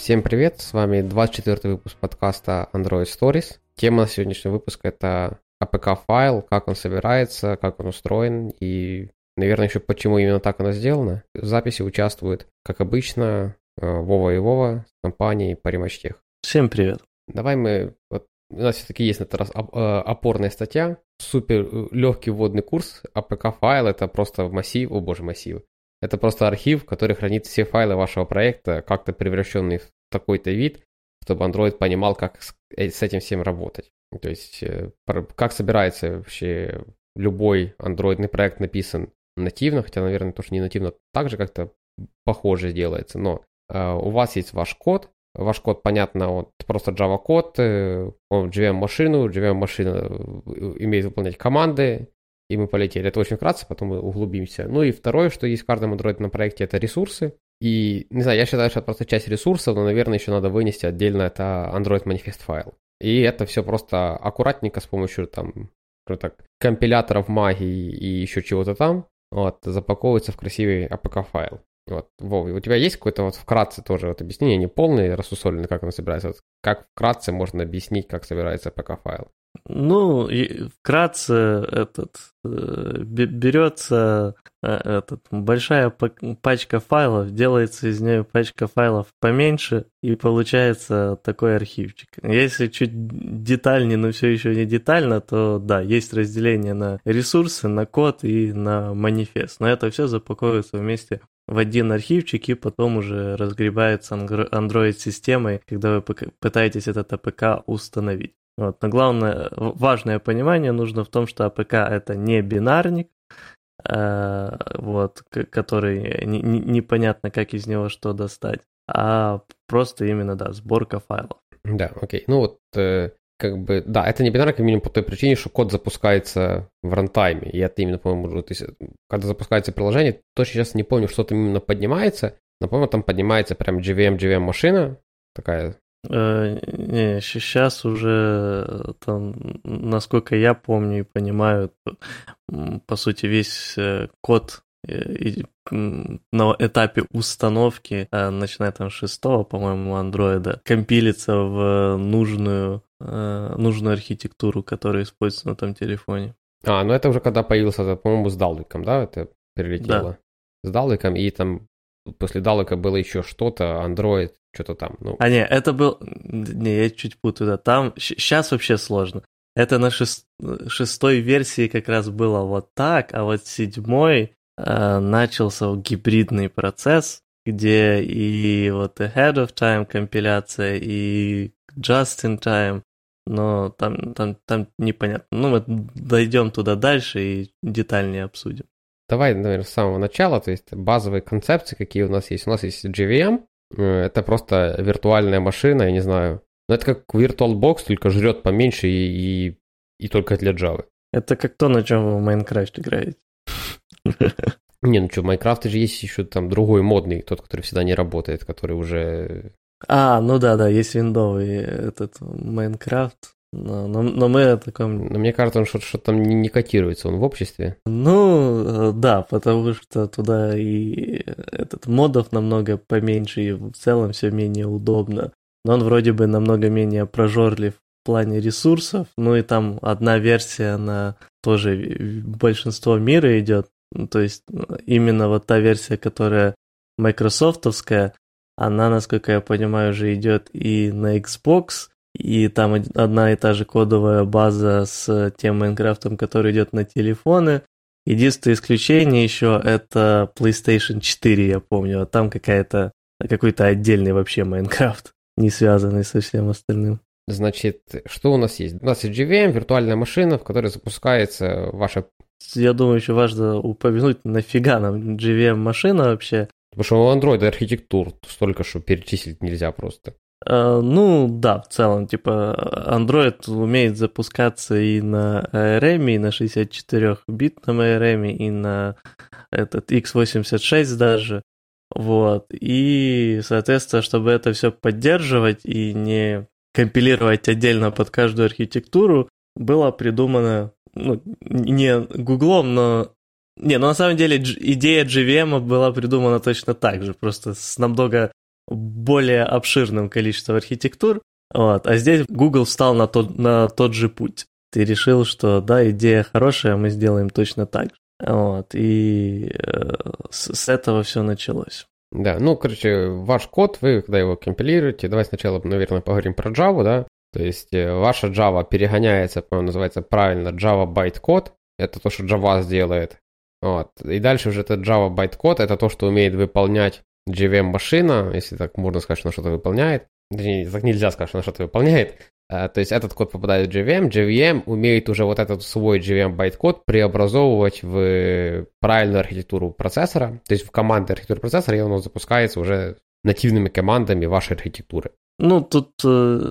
Всем привет, с вами 24 выпуск подкаста Android Stories. Тема сегодняшнего выпуска это APK-файл, как он собирается, как он устроен и, наверное, еще почему именно так оно сделано. В записи участвуют, как обычно, э, Вова и Вова с компанией Parimatch Всем привет. Давай мы, вот, у нас все-таки есть на этот раз э, опорная статья, супер э, легкий вводный курс, APK-файл это просто массив, о боже, массив. Это просто архив, который хранит все файлы вашего проекта, как-то превращенные в такой-то вид, чтобы Android понимал, как с этим всем работать. То есть, как собирается вообще любой андроидный проект написан нативно, хотя, наверное, тоже не нативно, также как-то похоже делается, но э, у вас есть ваш код, ваш код, понятно, он просто Java код, э, он JVM-машину, JVM-машина имеет выполнять команды, и мы полетели. Это очень вкратце, потом мы углубимся. Ну и второе, что есть в каждом андроидном проекте, это ресурсы. И, не знаю, я считаю, что это просто часть ресурсов, но, наверное, еще надо вынести отдельно это Android манифест файл. И это все просто аккуратненько с помощью там, так, компиляторов магии и еще чего-то там, вот, запаковывается в красивый APK файл. Вот, Вов, у тебя есть какое-то вот вкратце тоже вот объяснение, не полное, рассусоленное, как оно собирается? Вот как вкратце можно объяснить, как собирается APK файл? Ну, вкратце этот э, берется э, этот, большая пачка файлов, делается из нее пачка файлов поменьше, и получается такой архивчик. Если чуть детальнее, но все еще не детально, то да, есть разделение на ресурсы, на код и на манифест. Но это все запаковывается вместе в один архивчик и потом уже разгребается Android-системой, когда вы пытаетесь этот APK установить. Вот. Но главное, важное понимание нужно в том, что APK это не бинарник, э, вот, который не, не, непонятно, как из него что достать, а просто именно, да, сборка файлов. Да, окей. Ну вот, э, как бы, да, это не бинарник, минимум по той причине, что код запускается в рантайме, и это именно, по-моему, то есть, когда запускается приложение, точно сейчас не помню, что там именно поднимается, но, по-моему, там поднимается прям JVM, JVM машина, такая. Э, не, сейчас уже э, там, насколько я помню и понимаю, по сути, весь э, код на этапе установки, начиная там с шестого, по-моему, андроида, компилится в нужную, нужную архитектуру, которая используется на том телефоне. А, ну это уже когда появился, по-моему, с Далвиком, да, это прилетело? Да. С Далвиком, и там после Далека было еще что-то, Android, что-то там. Ну. А не, это был... Не, я чуть путаю, да. Там... Сейчас вообще сложно. Это на шест... шестой версии как раз было вот так, а вот седьмой э, начался гибридный процесс, где и вот ahead of time компиляция, и just in time, но там, там, там непонятно. Ну, мы дойдем туда дальше и детальнее обсудим. Давай, наверное, с самого начала, то есть базовые концепции, какие у нас есть. У нас есть JVM, э, это просто виртуальная машина, я не знаю. Но это как VirtualBox, только жрет поменьше и, и, и только для Java. Это как то, на чем вы в Майнкрафт играете. Не, ну что, в Майнкрафте же есть еще там другой модный, тот, который всегда не работает, который уже... А, ну да, да, есть виндовый этот Майнкрафт. Но, но, но мы о таком... Но мне кажется, он что-то что там не, не котируется, он в обществе. Ну, э, да, потому что туда и этот модов намного поменьше, и в целом все менее удобно. Но он вроде бы намного менее прожорлив в плане ресурсов. Ну и там одна версия, она тоже большинство мира идет. То есть именно вот та версия, которая майкрософтовская, она, насколько я понимаю, уже идет и на Xbox, и там одна и та же кодовая база с тем Майнкрафтом, который идет на телефоны. Единственное исключение еще это PlayStation 4, я помню, а там какая-то какой-то отдельный вообще Майнкрафт, не связанный со всем остальным. Значит, что у нас есть? У нас есть GVM, виртуальная машина, в которой запускается ваша... Я думаю, еще важно упомянуть, нафига нам GVM-машина вообще. Потому что у Android архитектур столько, что перечислить нельзя просто. Э, ну, да, в целом, типа, Android умеет запускаться и на ARM, и на 64-битном ARM, и на этот x86 даже. Вот. И, соответственно, чтобы это все поддерживать и не компилировать отдельно под каждую архитектуру, было придумано, ну, не Гуглом, но... Не, ну на самом деле идея JVM была придумана точно так же, просто с намного более обширным количеством архитектур, вот, а здесь Google встал на тот, на тот же путь. Ты решил, что да, идея хорошая, мы сделаем точно так же. Вот, и э, с, с этого все началось. Да, ну, короче, ваш код, вы, когда его компилируете, давай сначала, наверное, поговорим про Java, да, то есть э, ваша Java перегоняется, по-моему, называется правильно Java bytecode, это то, что Java сделает, вот, и дальше уже этот Java bytecode, это то, что умеет выполнять JVM-машина, если так можно сказать, что она что-то выполняет, так нельзя сказать, что она что-то выполняет, а, то есть этот код попадает в JVM, JVM умеет уже вот этот свой JVM байткод преобразовывать в правильную архитектуру процессора, то есть в команды архитектуры процессора, и он запускается уже нативными командами вашей архитектуры. Ну, тут э,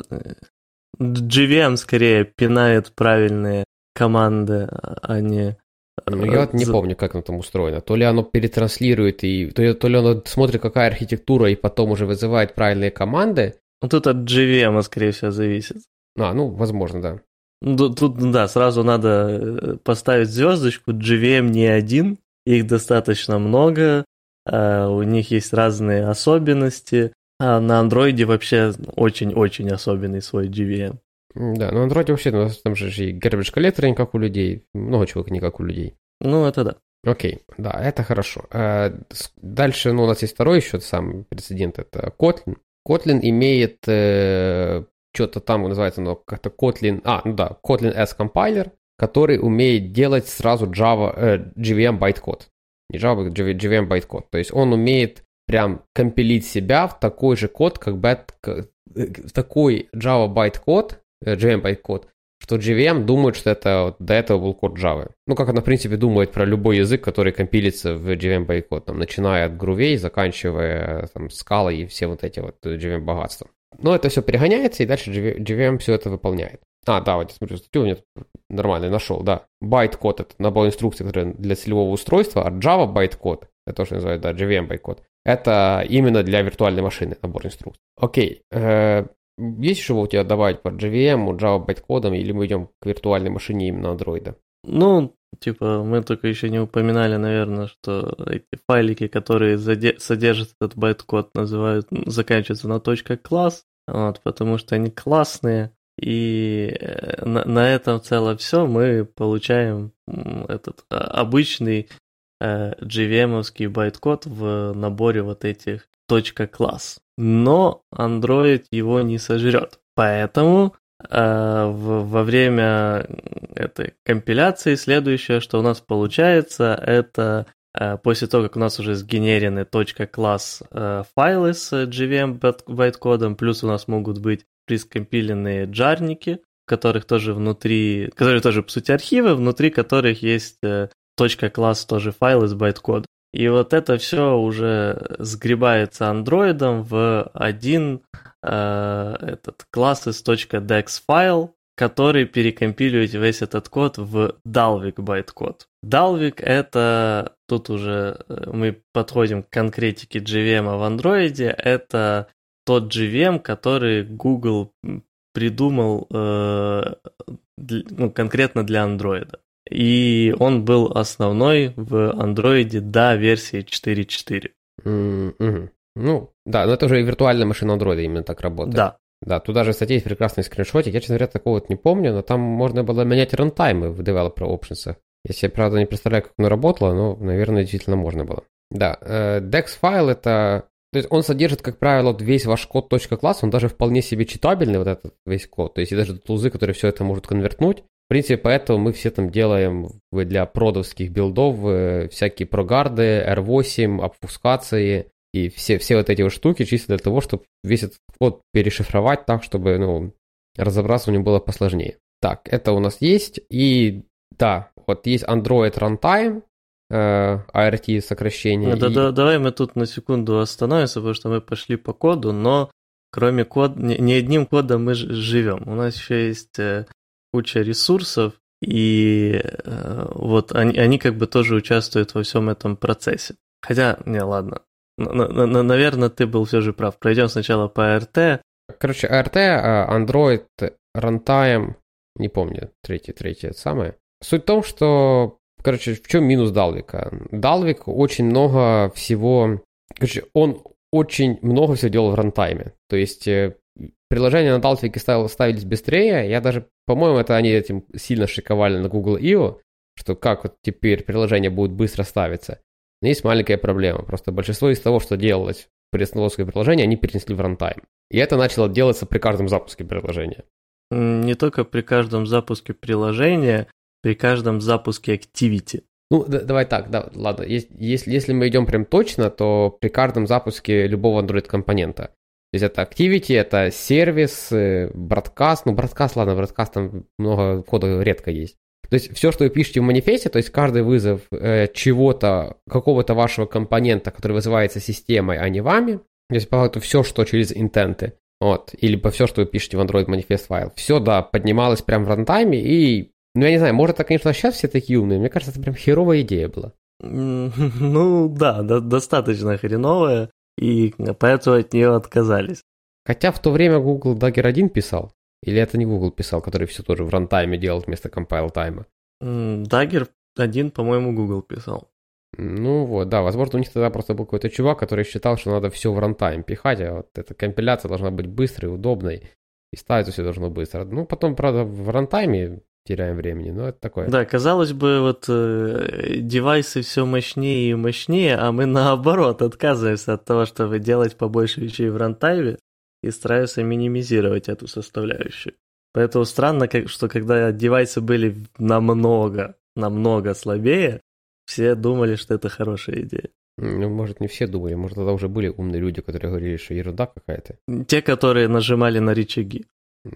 JVM скорее пинает правильные команды, а не... Ну, я вот не помню, как оно там устроено. То ли оно перетранслирует, и то ли, то ли оно смотрит, какая архитектура, и потом уже вызывает правильные команды, ну, тут от JVM, скорее всего, зависит. А, ну, возможно, да. Ну, тут, да, сразу надо э, поставить звездочку. JVM не один, их достаточно много, а, у них есть разные особенности. А на андроиде вообще очень-очень особенный свой JVM. Да, на андроиде вообще ну, там же и garbage collector не как у людей, много чего не как у людей. Ну, это да. Окей, да, это хорошо. А, дальше, ну, у нас есть второй еще сам прецедент, это Kotlin. Kotlin имеет э, что-то там называется, но как-то Kotlin, а, ну да, Kotlin S компайлер, который умеет делать сразу Java, э, JVM байткод. Не Java, JVM байткод. То есть он умеет прям компилить себя в такой же код, как бэт, в такой Java байткод, э, JVM байткод, что JVM думает, что это вот, до этого был код Java. Ну, как она, в принципе, думает про любой язык, который компилится в JVM байткод, там, начиная от Groovy, заканчивая там, скалой и все вот эти вот JVM богатства. Но это все перегоняется, и дальше JVM все это выполняет. А, да, вот я смотрю, статью меня нормально нашел, да. Байткод — это набор инструкций, которые для целевого устройства, а Java байткод, это то, что называют, да, JVM байткод, это именно для виртуальной машины набор инструкций. Окей, э, есть еще у тебя добавить по JVM, Java байткодам, или мы идем к виртуальной машине именно Android? Ну, типа, мы только еще не упоминали, наверное, что эти файлики, которые содержат этот байткод, называют, заканчиваются на класс, вот, потому что они классные, и э, на, на этом целом все мы получаем этот а, обычный JVM-овский байткод в наборе вот этих класс. Но Android его не сожрет. Поэтому э, в, во время этой компиляции следующее, что у нас получается, это э, после того, как у нас уже сгенерены .класс э, файлы с JVM байткодом, плюс у нас могут быть прискомпиленные джарники, которых тоже внутри, которые тоже, по сути, архивы, внутри которых есть .класс тоже файлы с байткодом. И вот это все уже сгребается андроидом в один э, этот класс из .dex файл, который перекомпилирует весь этот код в Dalvik байткод. Dalvik это, тут уже э, мы подходим к конкретике JVM в андроиде, это тот JVM, который Google придумал э, для, ну, конкретно для андроида. И он был основной в андроиде до версии 4.4. Mm-hmm. Ну, да, но это уже и виртуальная машина андроида именно так работает. Да. Да, туда же, кстати, есть прекрасный скриншотик. Я, честно говоря, такого вот не помню, но там можно было менять рантаймы в Developer Options. Я правда, не представляю, как оно работало, но, наверное, действительно можно было. Да, э, DEX файл это... То есть он содержит, как правило, весь ваш код .класс, он даже вполне себе читабельный, вот этот весь код. То есть и даже тулзы, которые все это могут конвертнуть, в принципе, поэтому мы все там делаем для продовских билдов э, всякие прогарды, R8, обфускации и все, все вот эти вот штуки чисто для того, чтобы весь этот код перешифровать так, чтобы ну, разобраться в нем было посложнее. Так, это у нас есть. И да, вот есть Android Runtime, э, ART сокращение. Да, и... да, давай мы тут на секунду остановимся, потому что мы пошли по коду, но кроме кода, не, не одним кодом мы живем. У нас еще есть э, куча ресурсов, и э, вот они, они как бы тоже участвуют во всем этом процессе. Хотя, не, ладно, наверное, ты был все же прав. Пройдем сначала по ART. Короче, ART, а, Android, Runtime, не помню, третий, третий, это самое. Суть в том, что, короче, в чем минус Далвика? Далвик очень много всего, короче, он очень много всего делал в рантайме. То есть э, приложения на Dalvik ставились быстрее. Я даже, по-моему, это они этим сильно шиковали на Google I.O., что как вот теперь приложение будет быстро ставиться. Но есть маленькая проблема. Просто большинство из того, что делалось при основном приложении, они перенесли в рантайм. И это начало делаться при каждом запуске приложения. Не только при каждом запуске приложения, при каждом запуске Activity. Ну, да, давай так, да, ладно. Если, если мы идем прям точно, то при каждом запуске любого Android-компонента. То есть это Activity, это сервис, broadcast. Ну, broadcast, ладно, broadcast там много кода редко есть. То есть все, что вы пишете в манифесте, то есть каждый вызов э, чего-то, какого-то вашего компонента, который вызывается системой, а не вами, то есть по факту все, что через интенты, вот, или по все, что вы пишете в Android манифест файл, все, да, поднималось прямо в рантайме, и ну, я не знаю, может, это, конечно, сейчас все такие умные. Мне кажется, это прям херовая идея была. Ну, да, до- достаточно хреновая, и поэтому от нее отказались. Хотя в то время Google Dagger 1 писал. Или это не Google писал, который все тоже в рантайме делал вместо compile тайма? Dagger 1, по-моему, Google писал. Ну вот, да, возможно, у них тогда просто был какой-то чувак, который считал, что надо все в рантайм пихать, а вот эта компиляция должна быть быстрой, удобной, и ставиться все должно быстро. Ну, потом, правда, в рантайме теряем времени, но это такое. Да, казалось бы, вот э, девайсы все мощнее и мощнее, а мы наоборот отказываемся от того, чтобы делать побольше вещей в рантайме и стараемся минимизировать эту составляющую. Поэтому странно, что когда девайсы были намного, намного слабее, все думали, что это хорошая идея. Ну, может, не все думали, может, тогда уже были умные люди, которые говорили, что ерунда какая-то. Те, которые нажимали на рычаги.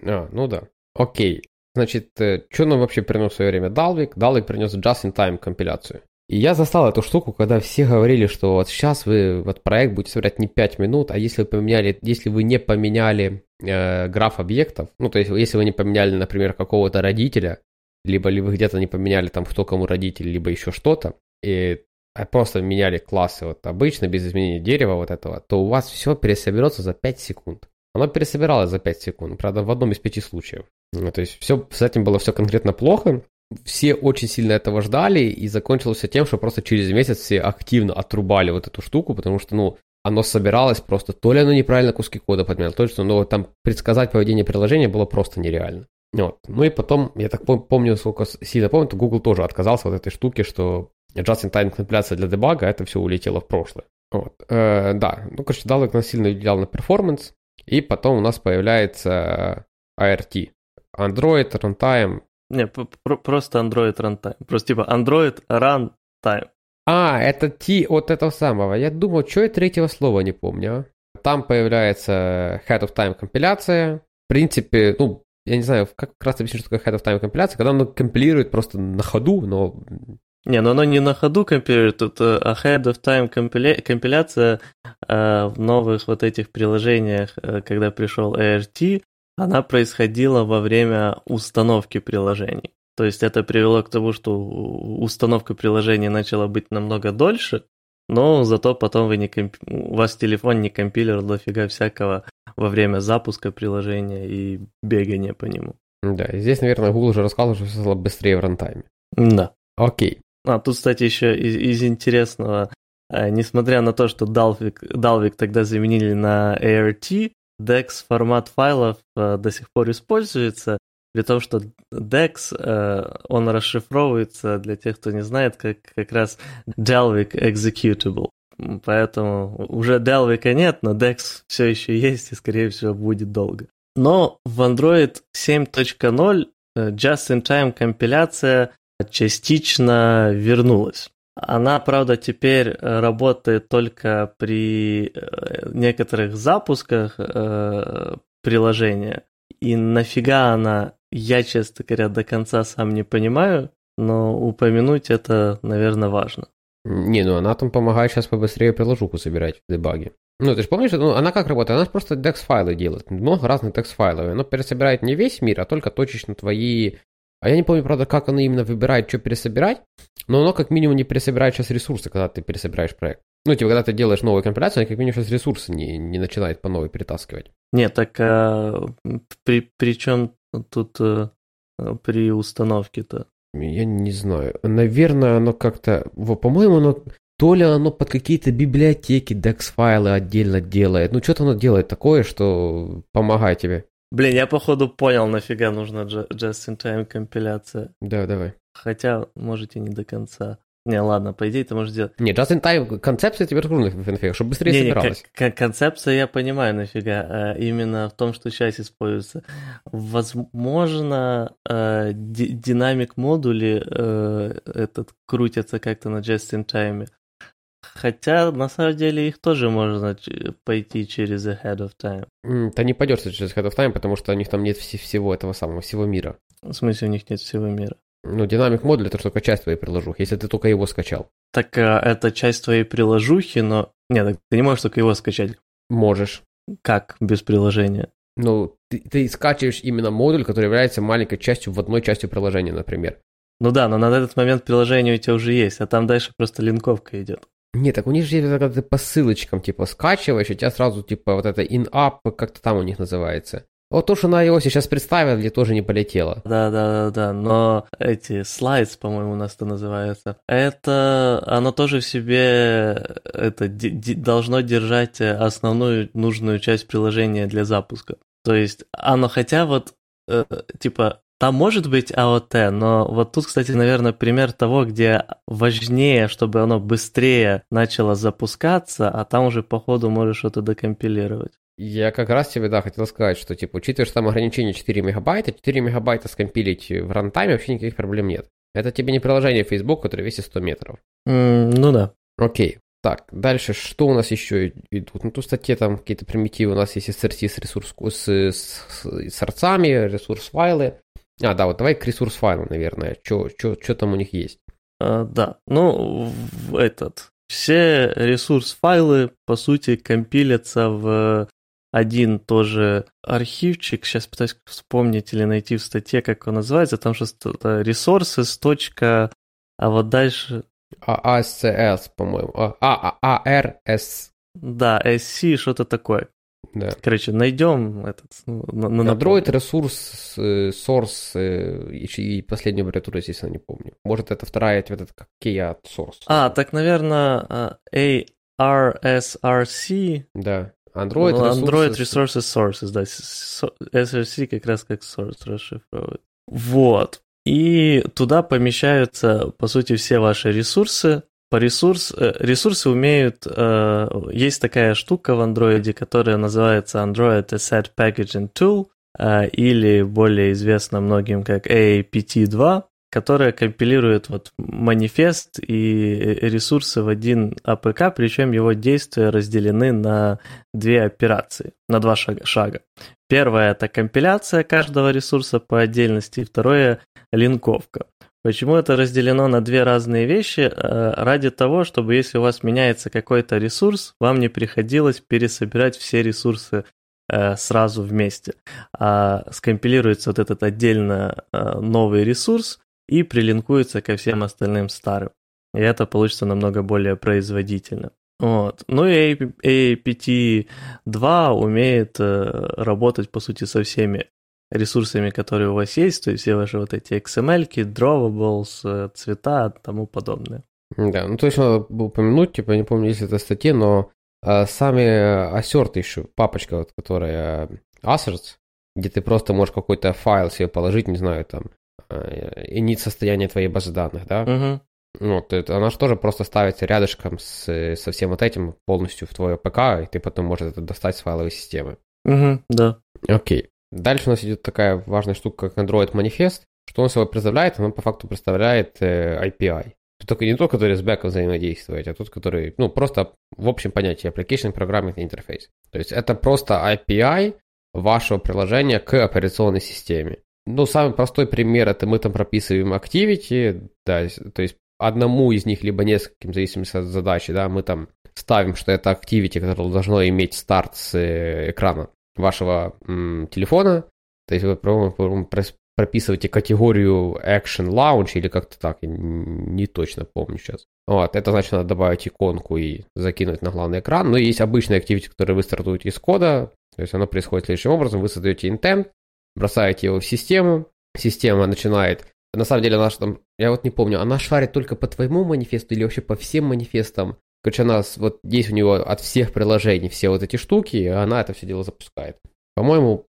А, ну да. Окей. Значит, э, что нам вообще принес в свое время Dalvik? Dalvik принес just-in-time компиляцию. И я застал эту штуку, когда все говорили, что вот сейчас вы вот проект будете собирать не 5 минут, а если вы поменяли, если вы не поменяли э, граф объектов, ну то есть если вы не поменяли, например, какого-то родителя, либо ли вы где-то не поменяли там кто кому родитель, либо еще что-то, и а просто меняли классы вот обычно, без изменения дерева вот этого, то у вас все пересоберется за 5 секунд. Оно пересобиралось за 5 секунд, правда, в одном из пяти случаев. Ну, то есть все, с этим было все конкретно плохо. Все очень сильно этого ждали, и закончилось все тем, что просто через месяц все активно отрубали вот эту штуку, потому что, ну, оно собиралось просто, то ли оно неправильно куски кода подменяло, то ли что, ну, там предсказать поведение приложения было просто нереально. Вот. Ну и потом, я так помню, сколько сильно помню, то Google тоже отказался от этой штуки, что just-in-time компиляция для дебага, это все улетело в прошлое. Вот. Э, да, ну, короче, Dalek нас сильно влиял на перформанс, и потом у нас появляется ART. Android Runtime. Не, просто Android Runtime. Просто типа Android Runtime. А, это T от этого самого. Я думал, что я третьего слова не помню. Там появляется Head of Time компиляция. В принципе, ну, я не знаю, как раз объяснить, что такое Head of Time компиляция, когда оно компилирует просто на ходу, но не, но оно не на ходу компилирует, тут ahead of time компиля... компиляция э, в новых вот этих приложениях, э, когда пришел ART, она происходила во время установки приложений. То есть это привело к тому, что установка приложений начала быть намного дольше, но зато потом вы не комп... у вас телефон не компилер дофига всякого во время запуска приложения и бегания по нему. Да, и здесь, наверное, Google уже рассказывал, что все стало быстрее в рантайме. Да. Окей. А, тут, кстати, еще из, из интересного, э, несмотря на то, что Dalvik, Dalvik тогда заменили на ART, DEX формат файлов э, до сих пор используется, при том, что DEX, э, он расшифровывается, для тех, кто не знает, как как раз Dalvik Executable. Поэтому уже Dalvik нет, но DEX все еще есть и, скорее всего, будет долго. Но в Android 7.0 just-in-time компиляция частично вернулась. Она, правда, теперь э, работает только при э, некоторых запусках э, приложения. И нафига она, я, честно говоря, до конца сам не понимаю, но упомянуть это, наверное, важно. Не, ну она там помогает сейчас побыстрее приложуху собирать в дебаге. Ну, ты же помнишь, ну, она как работает? Она просто DEX-файлы делает, много разных DEX-файлов. Она пересобирает не весь мир, а только точечно твои а я не помню, правда, как оно именно выбирает, что пересобирать, но оно как минимум не пересобирает сейчас ресурсы, когда ты пересобираешь проект. Ну, типа, когда ты делаешь новую компиляцию, они как минимум сейчас ресурсы не, не начинает по новой перетаскивать. Нет, так а, при, при чем тут а, при установке-то? Я не знаю. Наверное, оно как-то... По-моему, оно то ли оно под какие-то библиотеки DEX-файлы отдельно делает. Ну, что-то оно делает такое, что помогает тебе. Блин, я походу понял, нафига нужна just-in-time компиляция. Да, давай. Хотя, может, и не до конца. Не, ладно, по идее ты можешь делать. Не, just-in-time концепция тебе расскажу нафига, чтобы быстрее не, собиралась. Не, концепция я понимаю нафига. А именно в том, что сейчас используется. Возможно, э, динамик модули э, этот крутятся как-то на just-in-time. Хотя, на самом деле, их тоже можно пойти через Ahead of Time. Ты не пойдешь через Ahead of Time, потому что у них там нет всего этого самого, всего мира. В смысле, у них нет всего мира? Ну, динамик модуль это только часть твоей приложухи, если ты только его скачал. Так а, это часть твоей приложухи, но... Нет, ты не можешь только его скачать. Можешь. Как без приложения? Ну, ты, ты скачиваешь именно модуль, который является маленькой частью в одной части приложения, например. Ну да, но на этот момент приложение у тебя уже есть, а там дальше просто линковка идет. Не, так у них же есть, когда ты по ссылочкам, типа, скачиваешь, и у тебя сразу, типа, вот это in-app, как-то там у них называется. Вот то, что на iOS сейчас представили, тоже не полетело. Да, да, да, да. Но эти слайдс, по-моему, у нас это называется. Это оно тоже в себе это должно держать основную нужную часть приложения для запуска. То есть оно хотя вот э, типа там может быть AOT, но вот тут, кстати, наверное, пример того, где важнее, чтобы оно быстрее начало запускаться, а там уже по ходу можешь что-то докомпилировать. Я как раз тебе, да, хотел сказать, что, типа, учитывая, что там ограничение 4 мегабайта, 4 мегабайта скомпилить в рантайме вообще никаких проблем нет. Это тебе не приложение Facebook, которое весит 100 метров. Mm, ну да. Окей. Так, дальше, что у нас еще идут? Ну, тут в статье там какие-то примитивы, у нас есть SRC с, ресурс, с, с, с сорцами, ресурс-файлы. А, да, вот давай к ресурс-файлу, наверное. Что там у них есть? А, да, ну, в этот... Все ресурс-файлы, по сути, компилятся в один тоже архивчик, сейчас пытаюсь вспомнить или найти в статье, как он называется, там что-то resources. Точка, а вот дальше... ASCS, по-моему. А, ARS. Да, SC, что-то такое. Да. Короче, найдем этот. Ну, на, на Android ресурс, source и, и последнюю аббревиатуру, естественно, не помню. Может, это вторая, вот это как Kia source. А, так, наверное, ARSRC. Да. Android, ну, Resources. Android Resources Sources, да. SRC как раз как source расшифровывает. Вот. И туда помещаются, по сути, все ваши ресурсы. По ресурс, э, ресурсы умеют... Э, есть такая штука в Android, которая называется Android Asset Packaging Tool, э, или более известно многим как AAPT-2 которая компилирует вот манифест и ресурсы в один APK, причем его действия разделены на две операции, на два шага. Первое – это компиляция каждого ресурса по отдельности, второе – линковка. Почему это разделено на две разные вещи? Э, ради того, чтобы если у вас меняется какой-то ресурс, вам не приходилось пересобирать все ресурсы э, сразу вместе. А скомпилируется вот этот отдельно э, новый ресурс, и прилинкуется ко всем остальным старым. И это получится намного более производительно. Вот. Ну и APT-2 умеет работать, по сути, со всеми ресурсами, которые у вас есть, то есть все ваши вот эти XML, drawables, э, цвета и тому подобное. Да, ну точно надо упомянуть, типа, не помню, если это статье, но э, сами ассерты еще, папочка, вот, которая asserts, где ты просто можешь какой-то файл себе положить, не знаю, там, init э, состояние твоей базы данных, да? Угу. Вот, это, она же тоже просто ставится рядышком с, со всем вот этим полностью в твое ПК, и ты потом можешь это достать с файловой системы. Угу, да. Окей. Дальше у нас идет такая важная штука, как Android Manifest. Что он собой представляет? Он по факту представляет э, API. Тут только не тот, который с бэком взаимодействует, а тот, который, ну, просто в общем понятии Application Programming Interface. То есть это просто API вашего приложения к операционной системе. Ну, самый простой пример это мы там прописываем activity, да, то есть одному из них, либо нескольким, в зависимости от задачи, да, мы там ставим, что это activity, которое должно иметь старт с э, экрана вашего м, телефона, то есть вы прописываете категорию Action Launch или как-то так, не точно помню сейчас. Вот, это значит, надо добавить иконку и закинуть на главный экран. Но есть обычный activity, который вы стартуете из кода, то есть оно происходит следующим образом, вы создаете intent, бросаете его в систему, система начинает на самом деле она там, я вот не помню, она шарит только по твоему манифесту или вообще по всем манифестам? Короче, она вот есть у него от всех приложений все вот эти штуки, и она это все дело запускает. По-моему,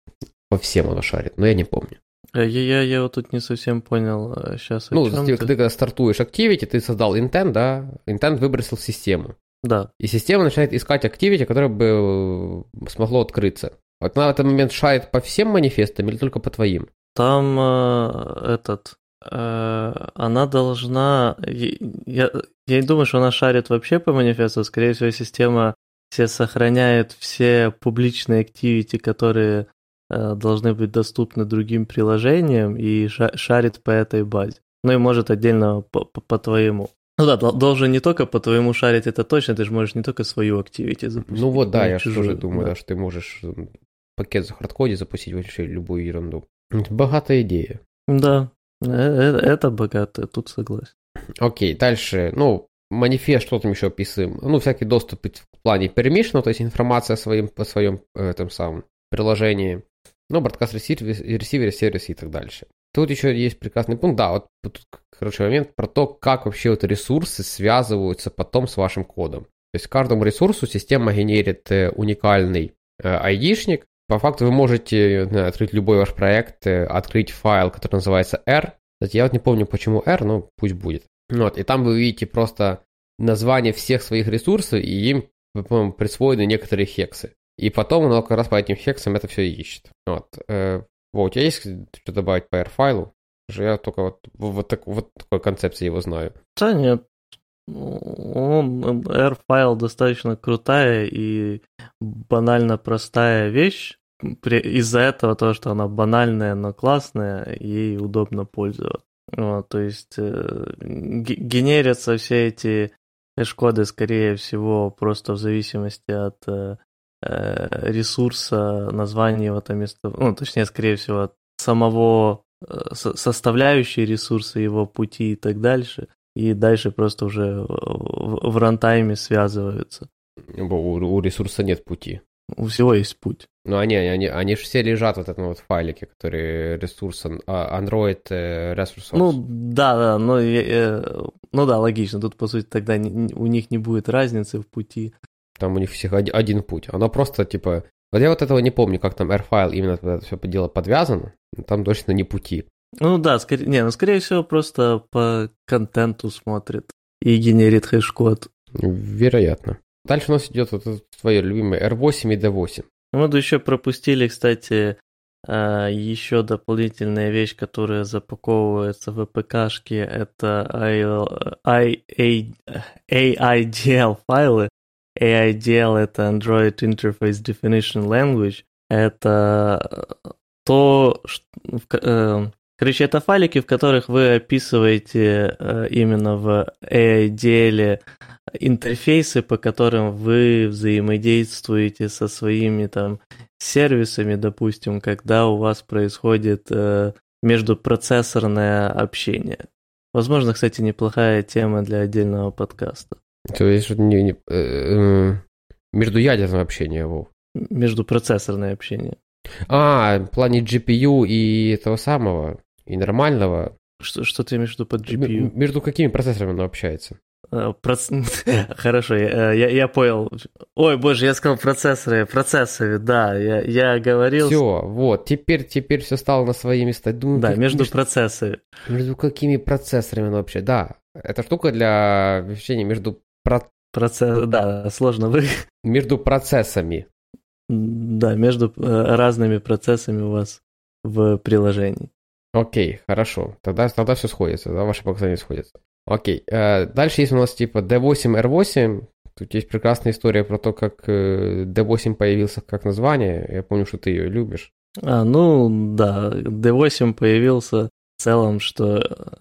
по всем она шарит, но я не помню. Я, я, я вот тут не совсем понял сейчас. Ну, ты, ты когда стартуешь Activity, ты создал intent, да, intent выбросил в систему. Да. И система начинает искать Activity, которое бы смогло открыться. Вот она в этот момент шарит по всем манифестам или только по твоим? Там э, этот, э, она должна, я, я не думаю, что она шарит вообще по манифесту, скорее всего, система все сохраняет все публичные активити, которые э, должны быть доступны другим приложениям и шарит по этой базе. Ну и может отдельно по, по, по твоему. Ну да, должен не только по твоему шарить, это точно, ты же можешь не только свою активити запустить. Ну вот да, я чужую, тоже думаю, да. да, что ты можешь пакет за хардкоде запустить вообще любую ерунду. Богатая идея. Да, э, э, это богатая, тут согласен. Окей, дальше, ну, манифест, что там еще описываем? Ну, всякий доступ в плане permission, то есть информация о своем, о своем этом самом приложении. Ну, broadcast ресивер, сервис и так дальше. Тут еще есть прекрасный пункт, да, вот тут хороший момент про то, как вообще вот ресурсы связываются потом с вашим кодом. То есть каждому ресурсу система генерит э, уникальный айдишник, по факту вы можете знаю, открыть любой ваш проект, э, открыть файл, который называется R. Кстати, я вот не помню, почему R, но пусть будет. Вот, и там вы увидите просто название всех своих ресурсов, и им, по-моему, присвоены некоторые хексы. И потом оно как раз по этим хексам это все ищет. Вот. Э, вот, у тебя есть что добавить по R-файлу? Я только вот, вот, так, вот такой концепции его знаю. Да нет, R-файл достаточно крутая и банально простая вещь из-за этого то, что она банальная, но классная, ей удобно пользоваться. Вот, то есть э, генерятся все эти хэш-коды, скорее всего, просто в зависимости от э, э ресурса, названия его там ну, точнее, скорее всего, от самого э, составляющей ресурса, его пути и так дальше. И дальше просто уже в, в рантайме связываются. У, у ресурса нет пути. У всего есть путь. Ну, они, они, они же все лежат в этом вот файлике, который ресурс а, Android э, Resource. Ну, да, да, но, э, ну да, логично. Тут, по сути, тогда у них не будет разницы в пути. Там у них всех один, путь. Оно просто, типа... Вот я вот этого не помню, как там R-файл именно это все дело подвязано. Там точно не пути. Ну да, скорее, не, ну скорее всего просто по контенту смотрит и генерит хэш-код. Вероятно. Дальше у нас идет вот это твое любимое R8 и D8. Вот еще пропустили, кстати, а, еще дополнительная вещь, которая запаковывается в АПКшке, это AIDL файлы. AIDL это Android Interface Definition Language. Это то, что, э, короче, это файлики, в которых вы описываете э, именно в AIDL интерфейсы, по которым вы взаимодействуете со своими там сервисами, допустим, когда у вас происходит э, междупроцессорное общение. Возможно, кстати, неплохая тема для отдельного подкаста. То есть не, не, э, междуядерное общение, Вов. Междупроцессорное общение. А, в плане GPU и этого самого, и нормального. Что, что ты между под GPU? Между какими процессорами оно общается? Э, проц... Хорошо, я, я, я понял. Ой, боже, я сказал процессоры, процессоры, да, я, я говорил... Все, вот, теперь, теперь все стало на свои места. Думаю, да, как, между, между процессорами. Между какими процессорами оно вообще? Да, это штука для общения между... Про... Процесс... Да, сложно вы... Между процессами. Да, между э, разными процессами у вас в приложении. Окей, хорошо. Тогда, тогда все сходится, да, ваши показания сходятся. Окей. Э, дальше есть у нас типа D8, R8. Тут есть прекрасная история про то, как D8 э, появился как название. Я помню, что ты ее любишь. А, ну да, D8 появился в целом, что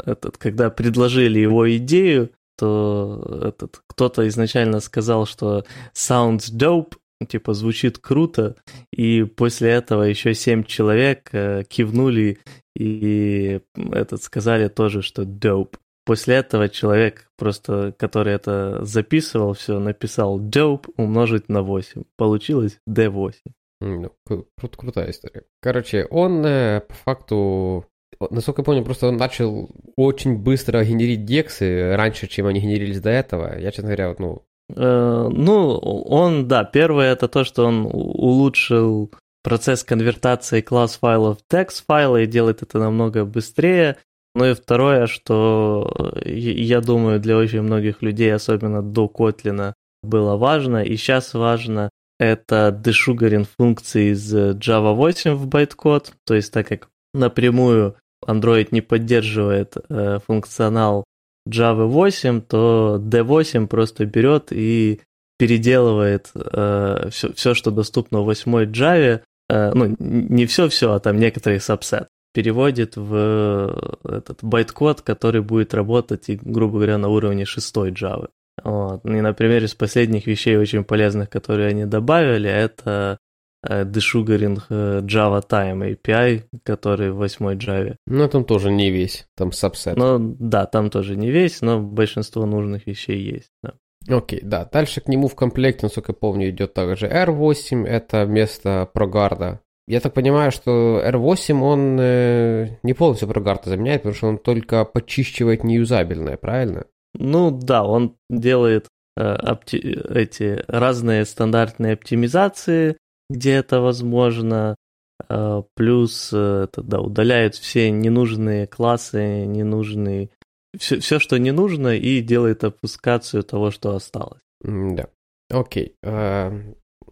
этот, когда предложили его идею, то этот кто-то изначально сказал, что sounds dope, типа звучит круто, и после этого еще семь человек э, кивнули и этот сказали тоже, что dope. После этого человек, просто который это записывал, все написал dope умножить на 8. Получилось D8. Ну, кру- крутая история. Короче, он э, по факту насколько я помню, просто он начал очень быстро генерить дексы раньше, чем они генерились до этого. Я, честно говоря, ну... Э, ну, он, да, первое это то, что он улучшил процесс конвертации класс файлов в текст файлы и делает это намного быстрее. Ну и второе, что я думаю, для очень многих людей, особенно до Kotlin, было важно, и сейчас важно, это дешугаринг функции из Java 8 в байткод, то есть так как напрямую Android не поддерживает э, функционал Java 8, то D8 просто берет и переделывает э, все, все, что доступно в 8 Java, э, ну, не все-все, а там некоторые сабсет, переводит в этот байткод, который будет работать, и, грубо говоря, на уровне 6 Java. Вот. И, например, из последних вещей очень полезных, которые они добавили, это дешугаринг э, Java Time API, который в 8 Java. Ну, там тоже не весь, там subset. Ну, да, там тоже не весь, но большинство нужных вещей есть, да. Окей, да. Дальше к нему в комплекте, насколько я помню, идет также R8, это вместо ProGuard. Я так понимаю, что R8 он э, не полностью ProGuard заменяет, потому что он только почищивает неюзабельное, правильно? Ну да, он делает э, опти- эти разные стандартные оптимизации, где это возможно, э, плюс э, это, да, удаляет все ненужные классы, ненужные все, все, что не нужно, и делает опускацию того, что осталось. Да. Окей. Э,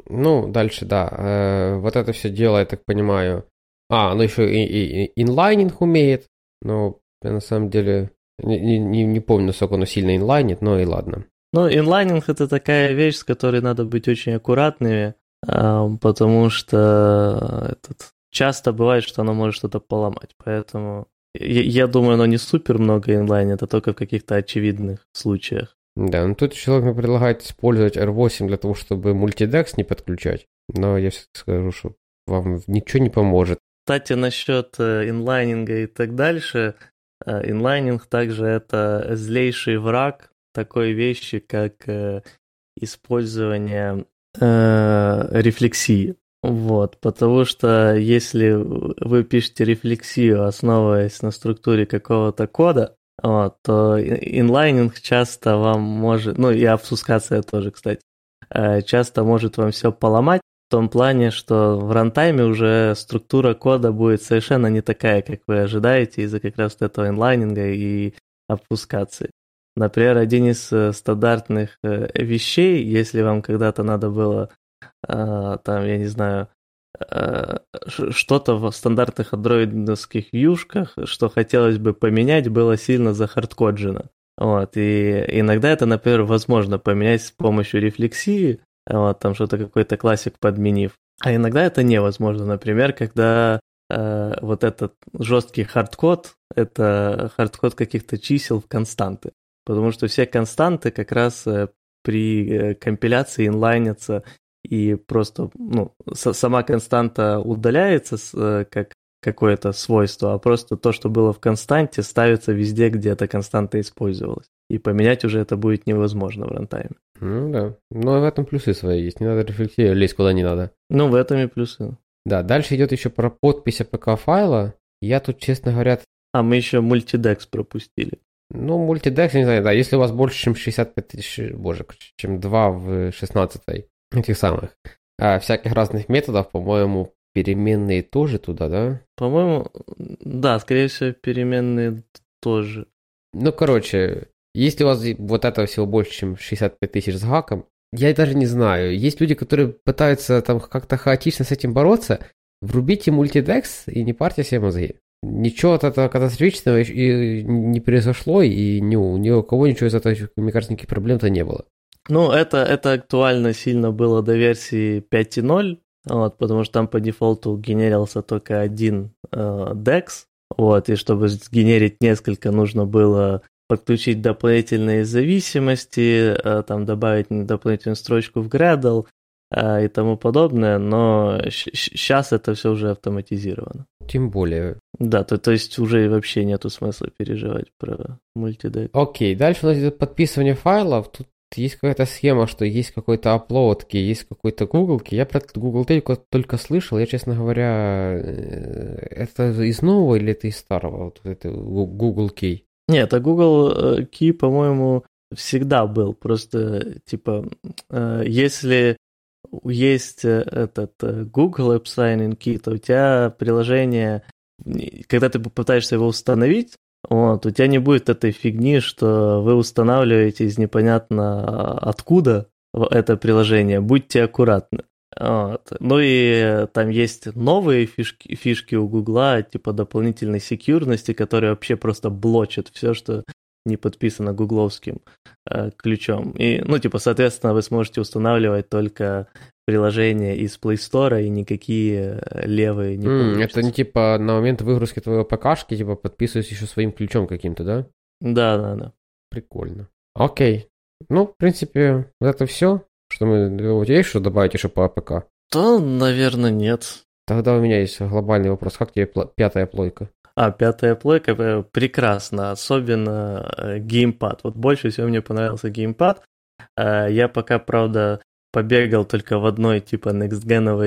ну, дальше, да. Вот это все дело, я так понимаю. А, ну еще и, и, и инлайнинг умеет. Но я на самом деле не, не, не помню, насколько оно сильно инлайнит, но и ладно. Ну, инлайнинг это такая вещь, с которой надо быть очень аккуратными, потому что этот, часто бывает, что оно может что-то поломать. Поэтому я, я думаю, оно не супер много инлайн, это только в каких-то очевидных случаях. Да, ну тут человек мне предлагает использовать R8 для того, чтобы мультидекс не подключать. Но я все-таки скажу, что вам ничего не поможет. Кстати, насчет э, инлайнинга и так дальше, э, inlining также это злейший враг такой вещи, как э, использование э, рефлексии. Вот, потому что если вы пишете рефлексию, основываясь на структуре какого-то кода, вот, то inlining часто вам может, ну и обфускация тоже, кстати, э, часто может вам все поломать в том плане, что в рантайме уже структура кода будет совершенно не такая, как вы ожидаете из-за как раз этого инлайнинга и обфускации. Например, один из э, стандартных э, вещей, если вам когда-то надо было, а, там, я не знаю, э, что-то в стандартных андроидовских вьюшках, что хотелось бы поменять, было сильно захардкоджено. Вот, и иногда это, например, возможно поменять с помощью рефлексии, вот, там что-то какой-то классик подменив. А иногда это невозможно, например, когда э, вот этот жесткий хардкод, это хардкод каких-то чисел в константы потому что все константы как раз э, при э, компиляции инлайнятся, и просто ну, сама константа удаляется э, как какое-то свойство, а просто то, что было в константе, ставится везде, где эта константа использовалась. И поменять уже это будет невозможно в рантайме. Ну да. Но в этом плюсы свои есть. Не надо рефлексировать, лезть куда не надо. Ну, в этом и плюсы. Да, дальше идет еще про подпись APK файла. Я тут, честно говоря... А мы еще мультидекс пропустили. Ну, мультидекс, не знаю, да, если у вас больше, чем 65 тысяч, боже, чем 2 в 16 этих самых а, всяких разных методов, по-моему, переменные тоже туда, да? По-моему, да, скорее всего, переменные тоже. Ну, короче, если у вас вот этого всего больше, чем 65 тысяч с гаком, я даже не знаю. Есть люди, которые пытаются там как-то хаотично с этим бороться. Врубите мультидекс и не парьте себе мозги ничего от этого катастрофического и не произошло, и ни у, ни у кого ничего из этого, мне кажется, никаких проблем-то не было. Ну, это, это актуально сильно было до версии 5.0, вот, потому что там по дефолту генерился только один э, DEX, вот, и чтобы сгенерить несколько, нужно было подключить дополнительные зависимости, э, там добавить дополнительную строчку в Gradle, и тому подобное, но сейчас это все уже автоматизировано. Тем более. Да, то, то есть уже вообще нету смысла переживать про мультидек. Окей, дальше у нас идет подписывание файлов. Тут есть какая-то схема, что есть какой-то upload есть какой-то Google key. Я про Google только, только слышал. Я, честно говоря, э, это из нового или это из старого? Вот это Google key. Нет, а Google э, key, по-моему, всегда был. Просто, типа, э, если есть этот Google App Signing Key, то у тебя приложение, когда ты попытаешься его установить, вот, у тебя не будет этой фигни, что вы устанавливаете из непонятно откуда это приложение. Будьте аккуратны. Вот. Ну и там есть новые фишки, фишки у Гугла, типа дополнительной секьюрности, которые вообще просто блочат все, что не подписано гугловским э, ключом. И, ну, типа, соответственно, вы сможете устанавливать только приложения из Play Store и никакие э, левые не mm, Это не типа на момент выгрузки твоего APK шки, типа подписываюсь еще своим ключом каким-то, да? Да, да, да. Прикольно. Окей. Ну, в принципе, вот это все. Что мы... У тебя есть что добавить еще по APK? Да, наверное, нет. Тогда у меня есть глобальный вопрос. Как тебе пятая плойка? А, пятая плойка э, прекрасно, особенно э, геймпад. Вот больше всего мне понравился геймпад. Я пока, правда, побегал только в одной типа next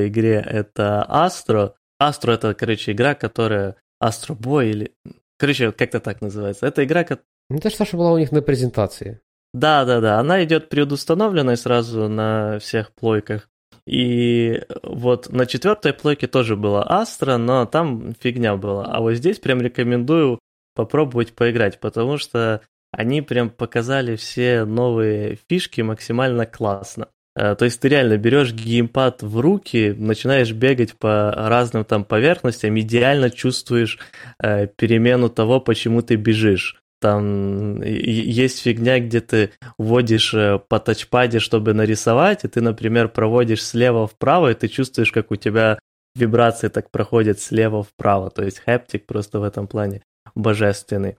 игре, это Astro. Astro это, короче, игра, которая Astro Boy или... Короче, как-то так называется. Это игра, как... Ну, это что, что была у них на презентации. Да-да-да, она идет предустановленной сразу на всех плойках. И вот на четвертой плойке тоже была Астра, но там фигня была. А вот здесь прям рекомендую попробовать поиграть, потому что они прям показали все новые фишки максимально классно. Э, то есть ты реально берешь геймпад в руки, начинаешь бегать по разным там поверхностям, идеально чувствуешь э, перемену того, почему ты бежишь. Там есть фигня, где ты вводишь э, по тачпаде, чтобы нарисовать, и ты, например, проводишь слева вправо, и ты чувствуешь, как у тебя вибрации так проходят слева вправо. То есть хэптик просто в этом плане божественный.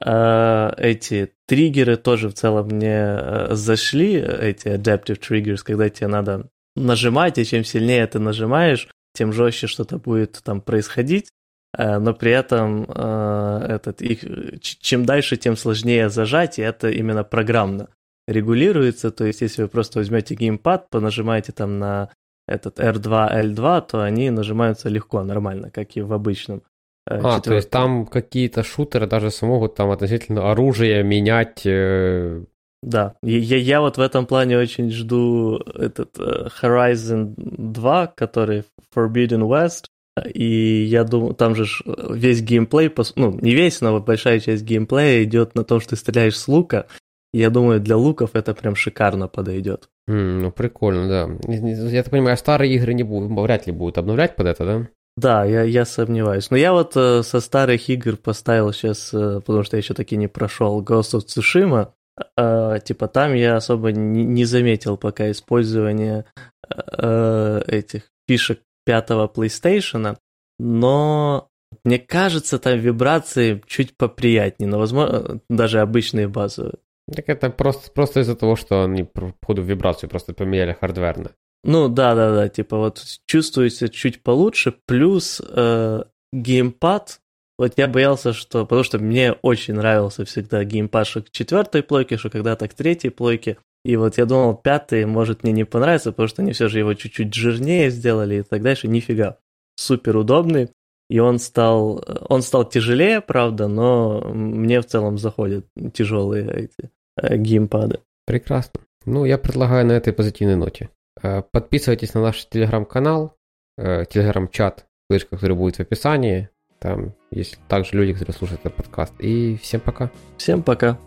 А, эти триггеры тоже в целом мне э, зашли, эти adaptive triggers, когда тебе надо нажимать, и чем сильнее ты нажимаешь, тем жестче что-то будет там происходить, но при этом э, этот, их, чем дальше, тем сложнее зажать, и это именно программно регулируется, то есть если вы просто возьмете геймпад, понажимаете там на этот R2, L2, то они нажимаются легко, нормально, как и в обычном. Э, а, то есть там какие-то шутеры даже смогут там относительно оружия менять. Э... Да, я, я вот в этом плане очень жду этот Horizon 2, который Forbidden West, и я думаю, там же весь геймплей, ну, не весь, но большая часть геймплея идет на том, что ты стреляешь с лука. Я думаю, для луков это прям шикарно подойдет. Mm, ну, прикольно, да. Я так понимаю, старые игры не будут, вряд ли будут обновлять под это, да? Да, я, я сомневаюсь. Но я вот э, со старых игр поставил сейчас, э, потому что я еще таки не прошел Ghost of Tsushima. Э, типа там я особо не, не заметил пока использования э, этих фишек пятого PlayStation, но мне кажется, там вибрации чуть поприятнее, но, возможно, даже обычные базовые. Так это просто, просто из-за того, что они по ходу вибрацию просто поменяли хардверно. Ну да, да, да, типа вот чувствуется чуть получше, плюс э, геймпад. Вот я боялся, что, потому что мне очень нравился всегда геймпад, что к четвертой плойке, что когда-то к третьей плойке. И вот я думал, пятый может мне не понравится, потому что они все же его чуть-чуть жирнее сделали и так дальше. Нифига. Супер удобный. И он стал, он стал тяжелее, правда, но мне в целом заходят тяжелые эти э, геймпады. Прекрасно. Ну, я предлагаю на этой позитивной ноте Э, подписывайтесь на наш телеграм-канал, э, телеграм-чат, ссылочка, который будет в описании. Там есть также люди, которые слушают этот подкаст. И всем пока. Всем пока.